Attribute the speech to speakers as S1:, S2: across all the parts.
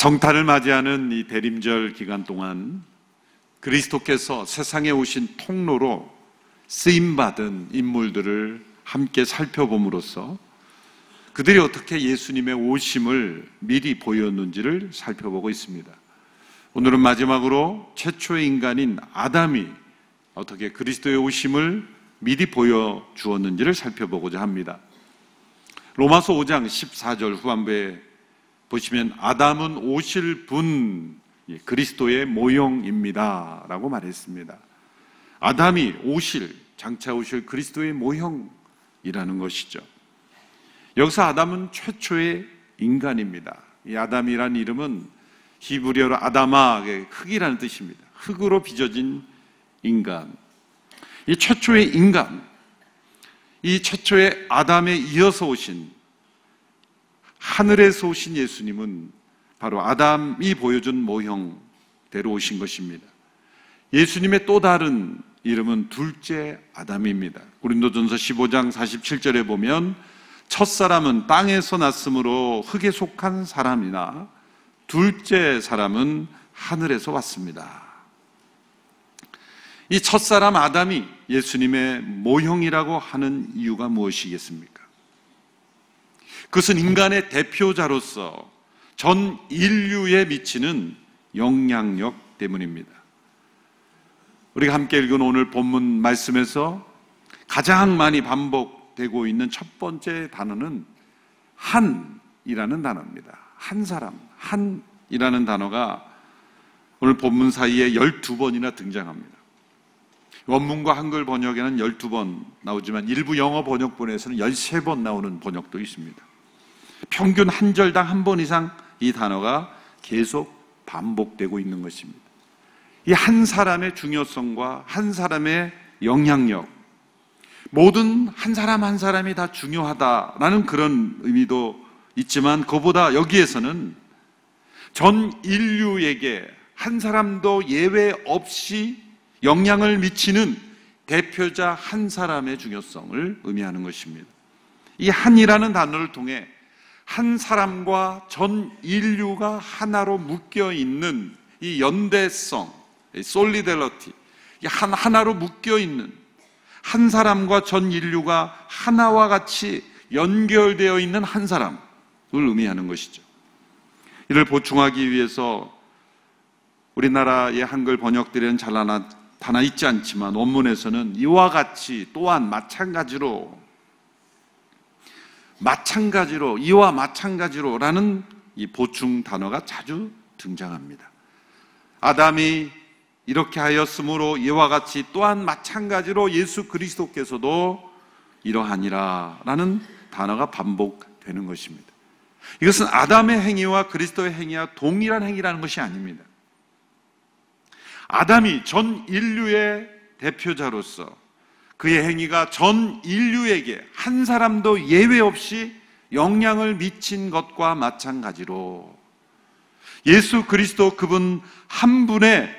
S1: 성탄을 맞이하는 이 대림절 기간 동안 그리스도께서 세상에 오신 통로로 쓰임받은 인물들을 함께 살펴봄으로써 그들이 어떻게 예수님의 오심을 미리 보였는지를 살펴보고 있습니다. 오늘은 마지막으로 최초의 인간인 아담이 어떻게 그리스도의 오심을 미리 보여 주었는지를 살펴보고자 합니다. 로마서 5장 14절 후반부에 보시면 아담은 오실 분 예, 그리스도의 모형입니다. 라고 말했습니다. 아담이 오실, 장차 오실 그리스도의 모형이라는 것이죠. 여기서 아담은 최초의 인간입니다. 이 아담이란 이름은 히브리어로 아다마, 흙이라는 뜻입니다. 흙으로 빚어진 인간. 이 최초의 인간, 이 최초의 아담에 이어서 오신 하늘에서 오신 예수님은 바로 아담이 보여준 모형대로 오신 것입니다. 예수님의 또 다른 이름은 둘째 아담입니다. 고린도전서 15장 47절에 보면 첫 사람은 땅에서 났으므로 흙에 속한 사람이나 둘째 사람은 하늘에서 왔습니다. 이 첫사람 아담이 예수님의 모형이라고 하는 이유가 무엇이겠습니까? 그것은 인간의 대표자로서 전 인류에 미치는 영향력 때문입니다. 우리가 함께 읽은 오늘 본문 말씀에서 가장 많이 반복되고 있는 첫 번째 단어는 한이라는 단어입니다. 한 사람, 한이라는 단어가 오늘 본문 사이에 12번이나 등장합니다. 원문과 한글 번역에는 12번 나오지만 일부 영어 번역본에서는 13번 나오는 번역도 있습니다. 평균 한 절당 한 번 이상 이 단어가 계속 반복되고 있는 것입니다. 이 한 사람의 중요성과 한 사람의 영향력, 모든 한 사람 한 사람이 다 중요하다라는 그런 의미도 있지만 그보다 여기에서는 전 인류에게 한 사람도 예외 없이 영향을 미치는 대표자 한 사람의 중요성을 의미하는 것입니다. 이 한이라는 단어를 통해 한 사람과 전 인류가 하나로 묶여 있는 이 연대성, 솔리델러티, 한 하나로 묶여 있는 한 사람과 전 인류가 하나와 같이 연결되어 있는 한 사람을 의미하는 것이죠. 이를 보충하기 위해서 우리나라의 한글 번역들에는 잘 나타나 있지 않지만 원문에서는 이와 같이 또한 마찬가지로 마찬가지로 이와 마찬가지로라는 이 보충 단어가 자주 등장합니다. 아담이 이렇게 하였으므로 이와 같이 또한 마찬가지로 예수 그리스도께서도 이러하니라라는 단어가 반복되는 것입니다. 이것은 아담의 행위와 그리스도의 행위와 동일한 행위라는 것이 아닙니다. 아담이 전 인류의 대표자로서 그의 행위가 전 인류에게 한 사람도 예외 없이 영향을 미친 것과 마찬가지로 예수 그리스도 그분 한 분의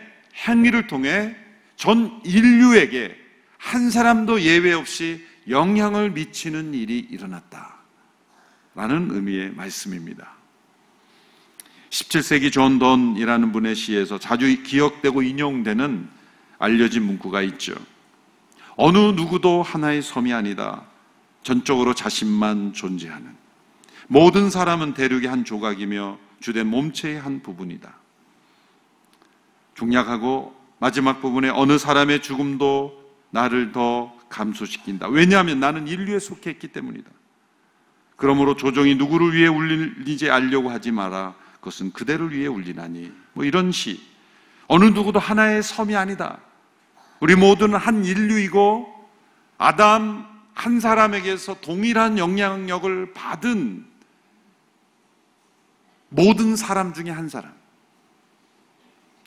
S1: 행위를 통해 전 인류에게 한 사람도 예외 없이 영향을 미치는 일이 일어났다. 라는 의미의 말씀입니다. 17세기 존 돈이라는 분의 시에서 자주 기억되고 인용되는 알려진 문구가 있죠. 어느 누구도 하나의 섬이 아니다. 전적으로 자신만 존재하는. 모든 사람은 대륙의 한 조각이며 주된 몸체의 한 부분이다. 중약하고 마지막 부분에 어느 사람의 죽음도 나를 더 감소시킨다. 왜냐하면 나는 인류에 속해 있기 때문이다. 그러므로 조정이 누구를 위해 울리지 알려고 하지 마라. 그것은 그대를 위해 울리나니. 뭐 이런 시. 어느 누구도 하나의 섬이 아니다. 우리 모두는 한 인류이고 아담 한 사람에게서 동일한 영향력을 받은 모든 사람 중에 한 사람.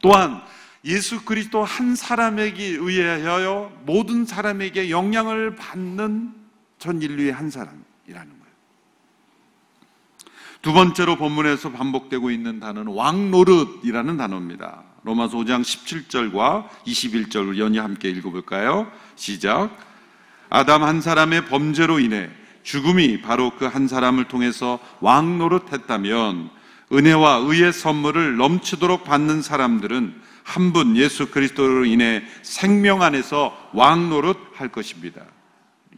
S1: 또한 예수 그리스도 한 사람에게 의하여 모든 사람에게 영향을 받는 전 인류의 한 사람이라는 거예요. 두 번째로 본문에서 반복되고 있는 단어는 왕노릇이라는 단어입니다. 로마서 5장 17절과 21절을 연이 함께 읽어볼까요? 시작. 아담 한 사람의 범죄로 인해 죽음이 바로 그 한 사람을 통해서 왕 노릇했다면 은혜와 의의 선물을 넘치도록 받는 사람들은 한 분 예수 그리스도로 인해 생명 안에서 왕 노릇 할 것입니다.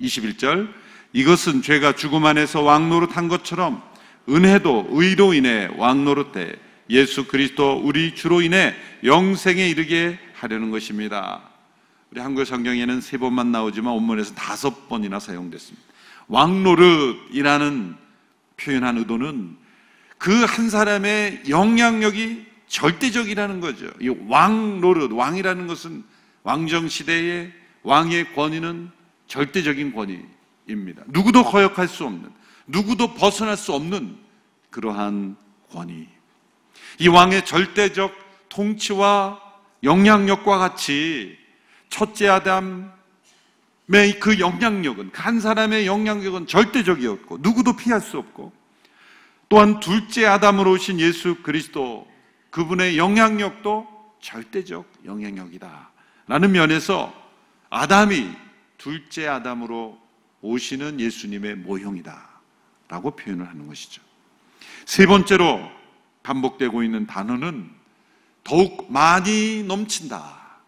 S1: 21절 이것은 죄가 죽음 안에서 왕 노릇 한 것처럼 은혜도 의로 인해 왕 노릇 때 예수 그리스도 우리 주로 인해 영생에 이르게 하려는 것입니다. 우리 한글 성경에는 세 번만 나오지만 원문에서 다섯 번이나 사용됐습니다. 왕노릇이라는 표현한 의도는 그 한 사람의 영향력이 절대적이라는 거죠. 이 왕노릇, 왕이라는 것은 왕정 시대의 왕의 권위는 절대적인 권위입니다. 누구도 거역할 수 없는, 누구도 벗어날 수 없는 그러한 권위. 이 왕의 절대적 통치와 영향력과 같이 첫째 아담의 그 영향력은 한 사람의 영향력은 절대적이었고 누구도 피할 수 없고 또한 둘째 아담으로 오신 예수 그리스도 그분의 영향력도 절대적 영향력이다. 라는 면에서 아담이 둘째 아담으로 오시는 예수님의 모형이다. 라고 표현을 하는 것이죠. 세 번째로 반복되고 있는 단어는 더욱 많이 넘친다.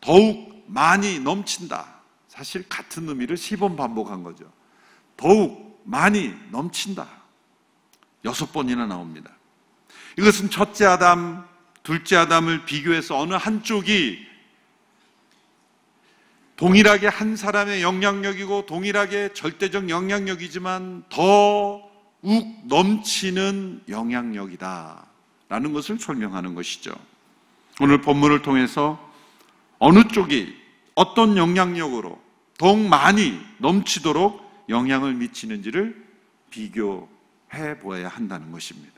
S1: 더욱 많이 넘친다. 사실 같은 의미를 세번 반복한 거죠. 더욱 많이 넘친다. 여섯 번이나 나옵니다. 이것은 첫째 아담, 둘째 아담을 비교해서 어느 한쪽이 동일하게 한 사람의 영향력이고 동일하게 절대적 영향력이지만 더 욱 넘치는 영향력이다. 라는 것을 설명하는 것이죠. 오늘 본문을 통해서 어느 쪽이 어떤 영향력으로 더욱 많이 넘치도록 영향을 미치는지를 비교해 보아야 한다는 것입니다.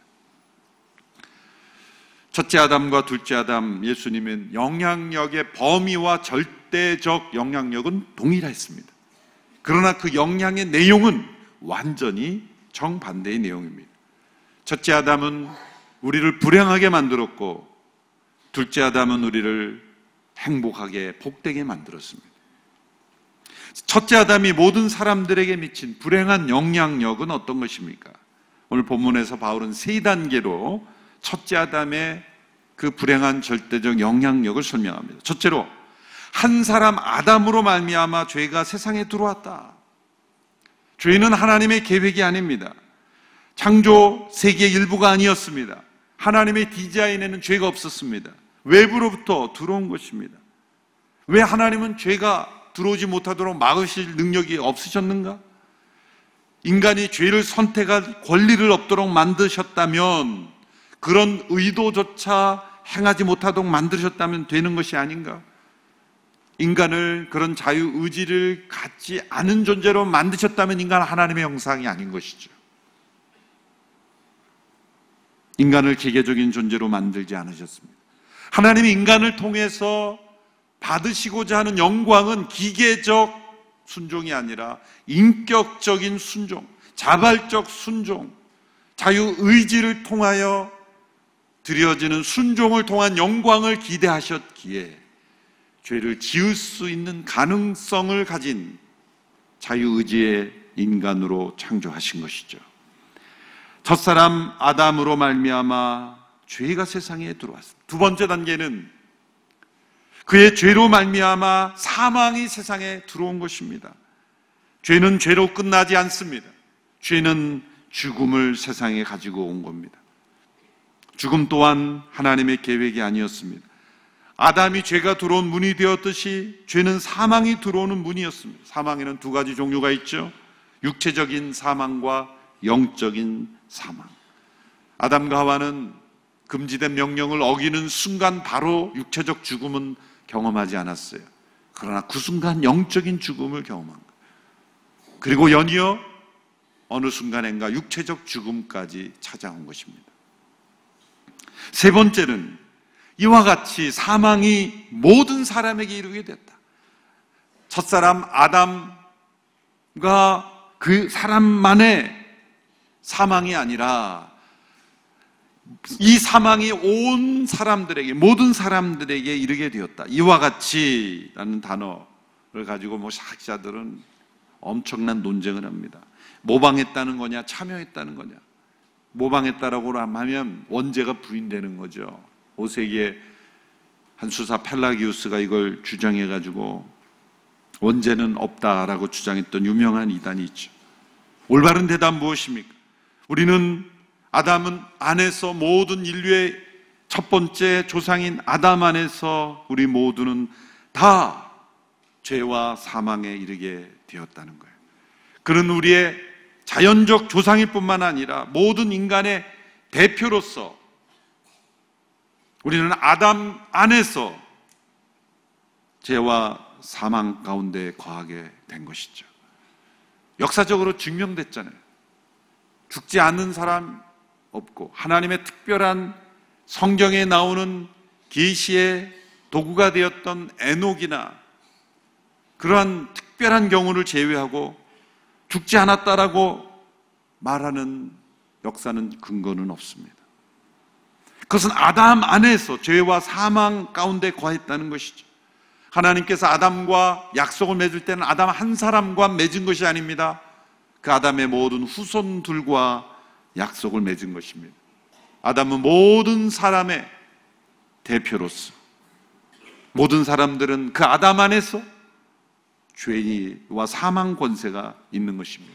S1: 첫째 아담과 둘째 아담 예수님은 영향력의 범위와 절대적 영향력은 동일했습니다. 그러나 그 영향의 내용은 완전히 정반대의 내용입니다. 첫째 아담은 우리를 불행하게 만들었고 둘째 아담은 우리를 행복하게 복되게 만들었습니다. 첫째 아담이 모든 사람들에게 미친 불행한 영향력은 어떤 것입니까? 오늘 본문에서 바울은 세 단계로 첫째 아담의 그 불행한 절대적 영향력을 설명합니다. 첫째로 한 사람 아담으로 말미암아 죄가 세상에 들어왔다. 죄는 하나님의 계획이 아닙니다. 창조 세계의 일부가 아니었습니다. 하나님의 디자인에는 죄가 없었습니다. 외부로부터 들어온 것입니다. 왜 하나님은 죄가 들어오지 못하도록 막으실 능력이 없으셨는가? 인간이 죄를 선택할 권리를 없도록 만드셨다면 그런 의도조차 행하지 못하도록 만드셨다면 되는 것이 아닌가? 인간을 그런 자유 의지를 갖지 않은 존재로 만드셨다면 인간 하나님의 형상이 아닌 것이죠. 인간을 기계적인 존재로 만들지 않으셨습니다. 하나님이 인간을 통해서 받으시고자 하는 영광은 기계적 순종이 아니라 인격적인 순종, 자발적 순종, 자유 의지를 통하여 드려지는 순종을 통한 영광을 기대하셨기에 죄를 지을 수 있는 가능성을 가진 자유의지의 인간으로 창조하신 것이죠. 첫사람 아담으로 말미암아 죄가 세상에 들어왔습니다. 두 번째 단계는 그의 죄로 말미암아 사망이 세상에 들어온 것입니다. 죄는 죄로 끝나지 않습니다. 죄는 죽음을 세상에 가지고 온 겁니다. 죽음 또한 하나님의 계획이 아니었습니다. 아담이 죄가 들어온 문이 되었듯이 죄는 사망이 들어오는 문이었습니다. 사망에는 두 가지 종류가 있죠. 육체적인 사망과 영적인 사망. 아담과 하와는 금지된 명령을 어기는 순간 바로 육체적 죽음은 경험하지 않았어요. 그러나 그 순간 영적인 죽음을 경험한 거예요. 그리고 연이어 어느 순간인가 육체적 죽음까지 찾아온 것입니다. 세 번째는 이와 같이 사망이 모든 사람에게 이르게 됐다. 첫사람 아담과 그 사람만의 사망이 아니라 이 사망이 온 사람들에게 모든 사람들에게 이르게 되었다. 이와 같이라는 단어를 가지고 뭐 학자들은 엄청난 논쟁을 합니다. 모방했다는 거냐, 참여했다는 거냐. 모방했다라고 하면 원죄가 부인되는 거죠. 5세기에 한 수사 펠라기우스가 이걸 주장해 가지고 원죄는 없다라고 주장했던 유명한 이단이 있죠. 올바른 대답 무엇입니까? 우리는 아담은 안에서 모든 인류의 첫 번째 조상인 아담 안에서 우리 모두는 다 죄와 사망에 이르게 되었다는 거예요. 그는 우리의 자연적 조상일 뿐만 아니라 모든 인간의 대표로서 우리는 아담 안에서 죄와 사망 가운데 거하게 된 것이죠. 역사적으로 증명됐잖아요. 죽지 않는 사람 없고 하나님의 특별한 성경에 나오는 계시의 도구가 되었던 에녹이나 그러한 특별한 경우를 제외하고 죽지 않았다라고 말하는 역사는 근거는 없습니다. 그것은 아담 안에서 죄와 사망 가운데 거했다는 것이죠. 하나님께서 아담과 약속을 맺을 때는 아담 한 사람과 맺은 것이 아닙니다. 그 아담의 모든 후손들과 약속을 맺은 것입니다. 아담은 모든 사람의 대표로서 모든 사람들은 그 아담 안에서 죄와 사망 권세가 있는 것입니다.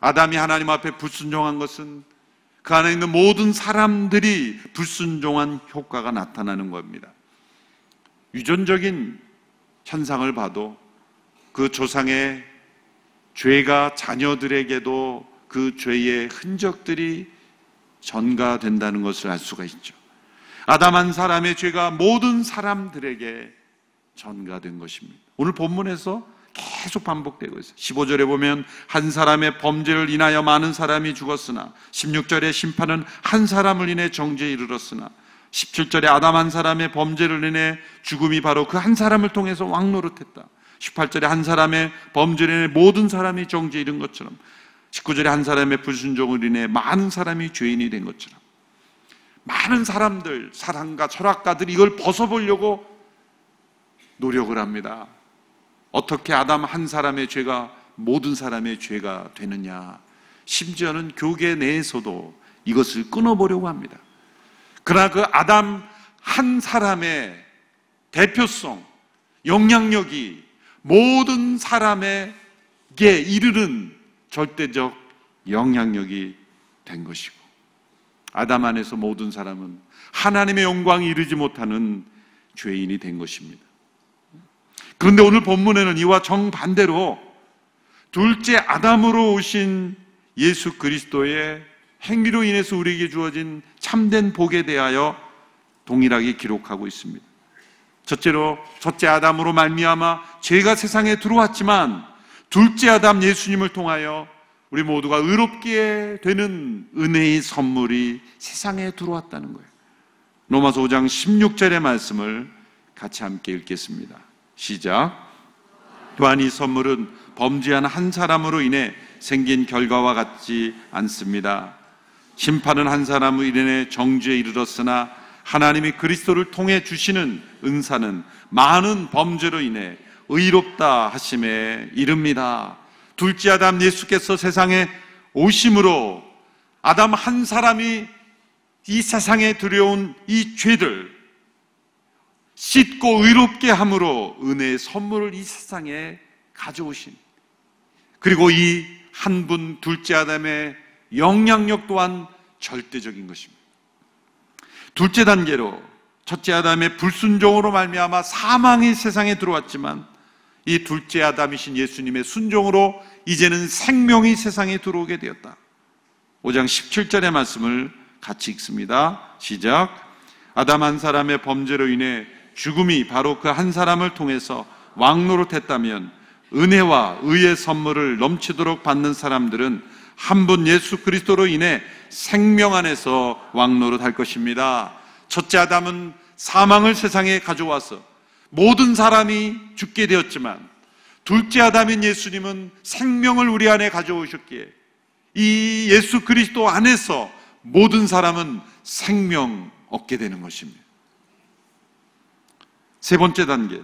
S1: 아담이 하나님 앞에 불순종한 것은 그 안에 있는 모든 사람들이 불순종한 효과가 나타나는 겁니다. 유전적인 현상을 봐도 그 조상의 죄가 자녀들에게도 그 죄의 흔적들이 전가된다는 것을 알 수가 있죠. 아담 한 사람의 죄가 모든 사람들에게 전가된 것입니다. 오늘 본문에서 계속 반복되고 있어요. 15절에 보면 한 사람의 범죄를 인하여 많은 사람이 죽었으나 16절의 심판은 한 사람을 인해 정죄에 이르렀으나 17절에 아담 한 사람의 범죄를 인해 죽음이 바로 그 한 사람을 통해서 왕노릇했다. 18절에 한 사람의 범죄를 인해 모든 사람이 정죄에 이른 것처럼 19절에 한 사람의 불순종을 인해 많은 사람이 죄인이 된 것처럼 많은 사람들, 사랑가, 철학가들이 이걸 벗어보려고 노력을 합니다. 어떻게 아담 한 사람의 죄가 모든 사람의 죄가 되느냐. 심지어는 교계 내에서도 이것을 끊어보려고 합니다. 그러나 그 아담 한 사람의 대표성, 영향력이 모든 사람에게 이르는 절대적 영향력이 된 것이고, 아담 안에서 모든 사람은 하나님의 영광이 이르지 못하는 죄인이 된 것입니다. 그런데 오늘 본문에는 이와 정반대로 둘째 아담으로 오신 예수 그리스도의 행위로 인해서 우리에게 주어진 참된 복에 대하여 동일하게 기록하고 있습니다. 첫째로 첫째 아담으로 말미암아 죄가 세상에 들어왔지만 둘째 아담 예수님을 통하여 우리 모두가 의롭게 되는 은혜의 선물이 세상에 들어왔다는 거예요. 로마서 5장 16절의 말씀을 같이 함께 읽겠습니다. 시작. 또한 이 선물은 범죄한 한 사람으로 인해 생긴 결과와 같지 않습니다. 심판은 한 사람으로 인해 정죄에 이르렀으나 하나님이 그리스도를 통해 주시는 은사는 많은 범죄로 인해 의롭다 하심에 이릅니다. 둘째 아담 예수께서 세상에 오심으로 아담 한 사람이 이 세상에 들여온 이 죄들, 씻고 의롭게 함으로 은혜의 선물을 이 세상에 가져오신 그리고 이 한 분 둘째 아담의 영향력 또한 절대적인 것입니다. 둘째 단계로 첫째 아담의 불순종으로 말미암아 사망이 세상에 들어왔지만 이 둘째 아담이신 예수님의 순종으로 이제는 생명이 세상에 들어오게 되었다. 5장 17절의 말씀을 같이 읽습니다. 시작. 아담 한 사람의 범죄로 인해 죽음이 바로 그 한 사람을 통해서 왕노릇했다면 은혜와 의의 선물을 넘치도록 받는 사람들은 한 분 예수 그리스도로 인해 생명 안에서 왕노릇할 것입니다. 첫째 아담은 사망을 세상에 가져와서 모든 사람이 죽게 되었지만 둘째 아담인 예수님은 생명을 우리 안에 가져오셨기에 이 예수 그리스도 안에서 모든 사람은 생명 얻게 되는 것입니다. 세 번째 단계.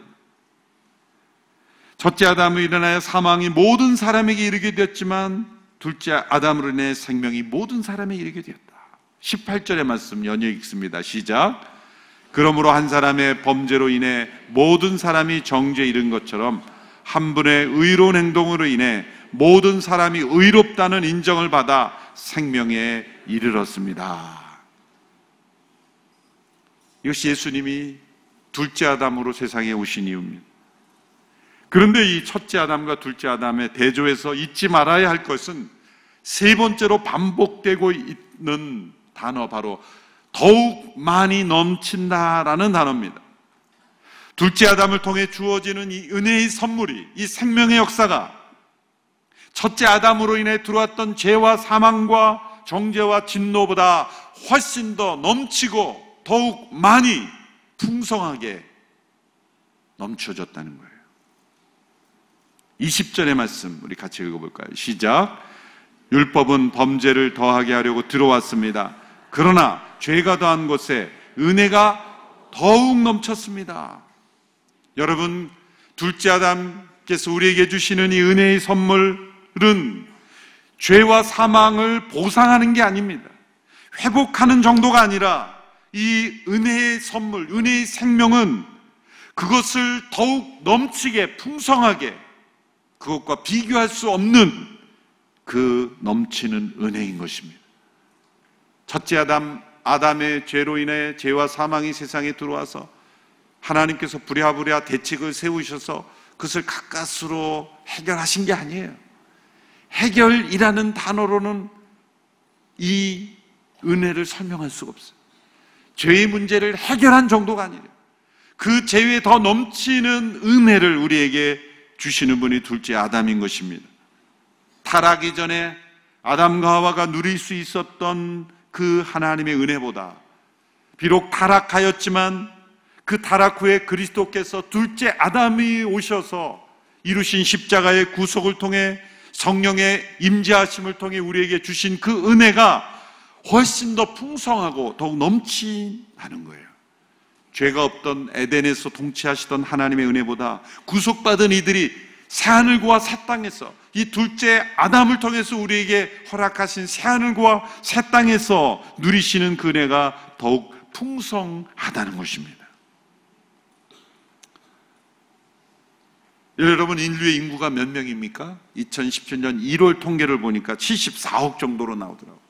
S1: 첫째 아담으로 인하여 사망이 모든 사람에게 이르게 되었지만 둘째 아담으로 인해 생명이 모든 사람에게 이르게 되었다. 18절의 말씀 연이어 읽습니다. 시작. 그러므로 한 사람의 범죄로 인해 모든 사람이 정죄에 이른 것처럼 한 분의 의로운 행동으로 인해 모든 사람이 의롭다는 인정을 받아 생명에 이르렀습니다. 이것이 예수님이 둘째 아담으로 세상에 오신 이유입니다. 그런데 이 첫째 아담과 둘째 아담의 대조에서 잊지 말아야 할 것은 세 번째로 반복되고 있는 단어 바로 더욱 많이 넘친다라는 단어입니다. 둘째 아담을 통해 주어지는 이 은혜의 선물이 이 생명의 역사가 첫째 아담으로 인해 들어왔던 죄와 사망과 정죄와 진노보다 훨씬 더 넘치고 더욱 많이 풍성하게 넘쳐졌다는 거예요. 20절의 말씀 우리 같이 읽어볼까요? 시작. 율법은 범죄를 더하게 하려고 들어왔습니다. 그러나 죄가 더한 곳에 은혜가 더욱 넘쳤습니다. 여러분, 둘째 아담께서 우리에게 주시는 이 은혜의 선물은 죄와 사망을 보상하는 게 아닙니다. 회복하는 정도가 아니라 이 은혜의 선물, 은혜의 생명은 그것을 더욱 넘치게, 풍성하게, 그것과 비교할 수 없는 그 넘치는 은혜인 것입니다. 첫째 아담, 아담의 죄로 인해 죄와 사망이 세상에 들어와서 하나님께서 부랴부랴 대책을 세우셔서 그것을 가까스로 해결하신 게 아니에요. 해결이라는 단어로는 이 은혜를 설명할 수가 없어요. 죄의 문제를 해결한 정도가 아니에요. 그 죄에 더 넘치는 은혜를 우리에게 주시는 분이 둘째 아담인 것입니다. 타락이 전에 아담과 하와가 누릴 수 있었던 그 하나님의 은혜보다 비록 타락하였지만 그 타락 후에 그리스도께서 둘째 아담이 오셔서 이루신 십자가의 구속을 통해 성령의 임재하심을 통해 우리에게 주신 그 은혜가 훨씬 더 풍성하고 더욱 넘치는 거예요. 죄가 없던 에덴에서 통치하시던 하나님의 은혜보다 구속받은 이들이 새하늘과 새 땅에서 이 둘째 아담을 통해서 우리에게 허락하신 새하늘과 새 땅에서 누리시는 그 은혜가 더욱 풍성하다는 것입니다. 여러분 인류의 인구가 몇 명입니까? 2017년 1월 통계를 보니까 74억 정도로 나오더라고요.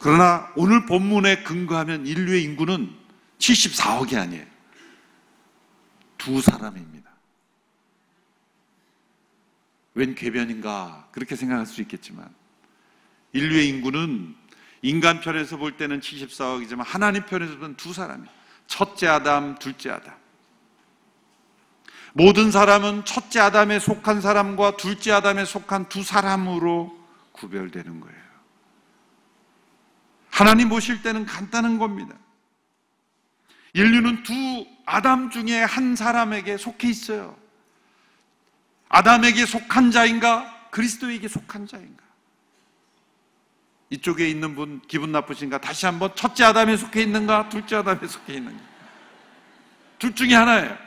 S1: 그러나 오늘 본문에 근거하면 인류의 인구는 74억이 아니에요. 두 사람입니다. 웬 궤변인가 그렇게 생각할 수 있겠지만 인류의 인구는 인간 편에서 볼 때는 74억이지만 하나님 편에서 보면 두 사람이에요. 첫째 아담, 둘째 아담. 모든 사람은 첫째 아담에 속한 사람과 둘째 아담에 속한 두 사람으로 구별되는 거예요. 하나님 보실 때는 간단한 겁니다. 인류는 두 아담 중에 한 사람에게 속해 있어요. 아담에게 속한 자인가? 그리스도에게 속한 자인가? 이쪽에 있는 분 기분 나쁘신가? 다시 한번 첫째 아담에 속해 있는가? 둘째 아담에 속해 있는가? 둘 중에 하나예요.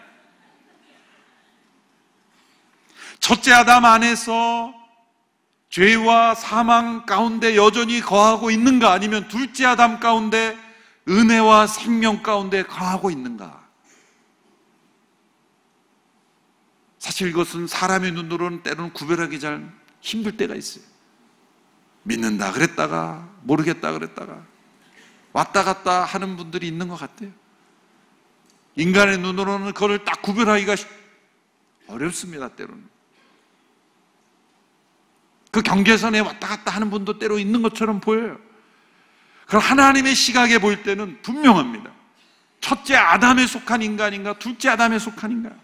S1: 첫째 아담 안에서 죄와 사망 가운데 여전히 거하고 있는가? 아니면 둘째 아담 가운데 은혜와 생명 가운데 거하고 있는가? 사실 이것은 사람의 눈으로는 때로는 구별하기 잘 힘들 때가 있어요. 믿는다 그랬다가 모르겠다 그랬다가 왔다 갔다 하는 분들이 있는 것 같아요. 인간의 눈으로는 그걸 딱 구별하기가 어렵습니다, 때로는. 그 경계선에 왔다 갔다 하는 분도 때로 있는 것처럼 보여요. 그럼 하나님의 시각에 볼 때는 분명합니다. 첫째 아담에 속한 인간인가, 둘째 아담에 속한 인간.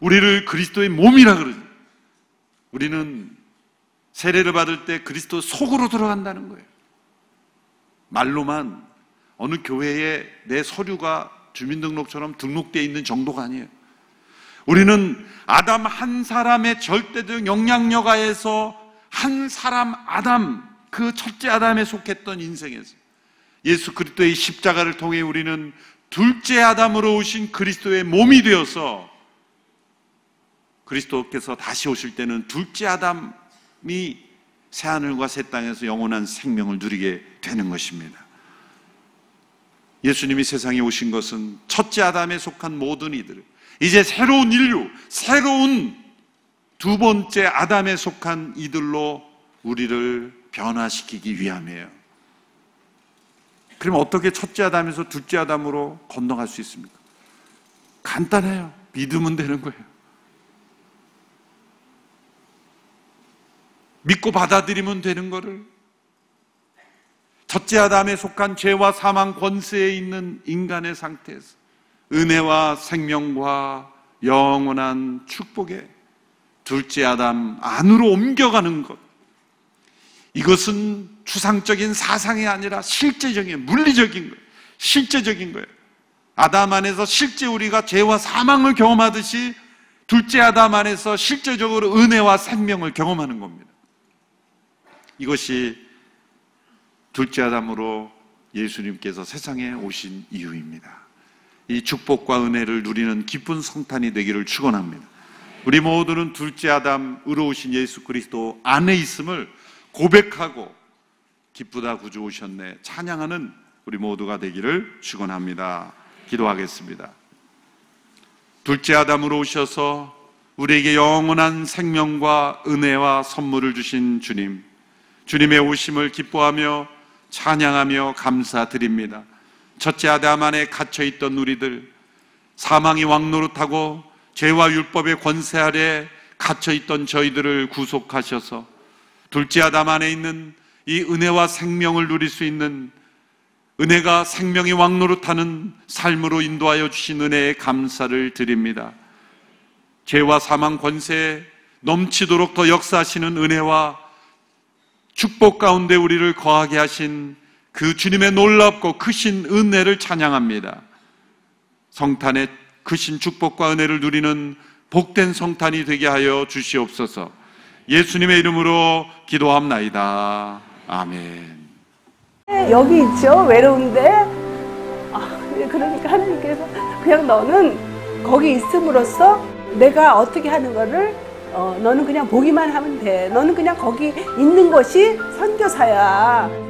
S1: 우리를 그리스도의 몸이라 그러죠. 우리는 세례를 받을 때 그리스도 속으로 들어간다는 거예요. 말로만 어느 교회에 내 서류가 주민등록처럼 등록되어 있는 정도가 아니에요. 우리는 아담 한 사람의 절대적 영향력 하에서 한 사람 아담 그 첫째 아담에 속했던 인생에서 예수 그리스도의 십자가를 통해 우리는 둘째 아담으로 오신 그리스도의 몸이 되어서 그리스도께서 다시 오실 때는 둘째 아담이 새 하늘과 새 땅에서 영원한 생명을 누리게 되는 것입니다. 예수님이 세상에 오신 것은 첫째 아담에 속한 모든 이들, 이제 새로운 인류, 새로운 두 번째 아담에 속한 이들로 우리를 변화시키기 위함이에요. 그럼 어떻게 첫째 아담에서 둘째 아담으로 건너갈 수 있습니까? 간단해요. 믿으면 되는 거예요. 믿고 받아들이면 되는 거를 첫째 아담에 속한 죄와 사망 권세에 있는 인간의 상태에서 은혜와 생명과 영원한 축복에 둘째 아담 안으로 옮겨가는 것. 이것은 추상적인 사상이 아니라 실제적인, 물리적인 거예요. 실제적인 거예요. 아담 안에서 실제 우리가 죄와 사망을 경험하듯이 둘째 아담 안에서 실제적으로 은혜와 생명을 경험하는 겁니다. 이것이 둘째 아담으로 예수님께서 세상에 오신 이유입니다. 이 축복과 은혜를 누리는 기쁜 성탄이 되기를 축원합니다. 우리 모두는 둘째 아담으로 오신 예수 그리스도 안에 있음을 고백하고 기쁘다 구주 오셨네 찬양하는 우리 모두가 되기를 축원합니다. 기도하겠습니다. 둘째 아담으로 오셔서 우리에게 영원한 생명과 은혜와 선물을 주신 주님, 주님의 오심을 기뻐하며 찬양하며 감사드립니다. 첫째 아담 안에 갇혀 있던 우리들, 사망이 왕노릇하고 죄와 율법의 권세 아래 갇혀 있던 저희들을 구속하셔서 둘째 아담 안에 있는 이 은혜와 생명을 누릴 수 있는 은혜가 생명이 왕노릇하는 삶으로 인도하여 주신 은혜에 감사를 드립니다. 죄와 사망 권세에 넘치도록 더 역사하시는 은혜와 축복 가운데 우리를 거하게 하신 그 주님의 놀랍고 크신 은혜를 찬양합니다. 성탄의 크신 축복과 은혜를 누리는 복된 성탄이 되게 하여 주시옵소서. 예수님의 이름으로 기도합나이다. 아멘.
S2: 여기 있죠 외로운데 아, 그러니까 하나님께서 그냥 너는 거기 있음으로써 내가 어떻게 하는 거를 어, 너는 그냥 보기만 하면 돼 너는 그냥 거기 있는 것이 선교사야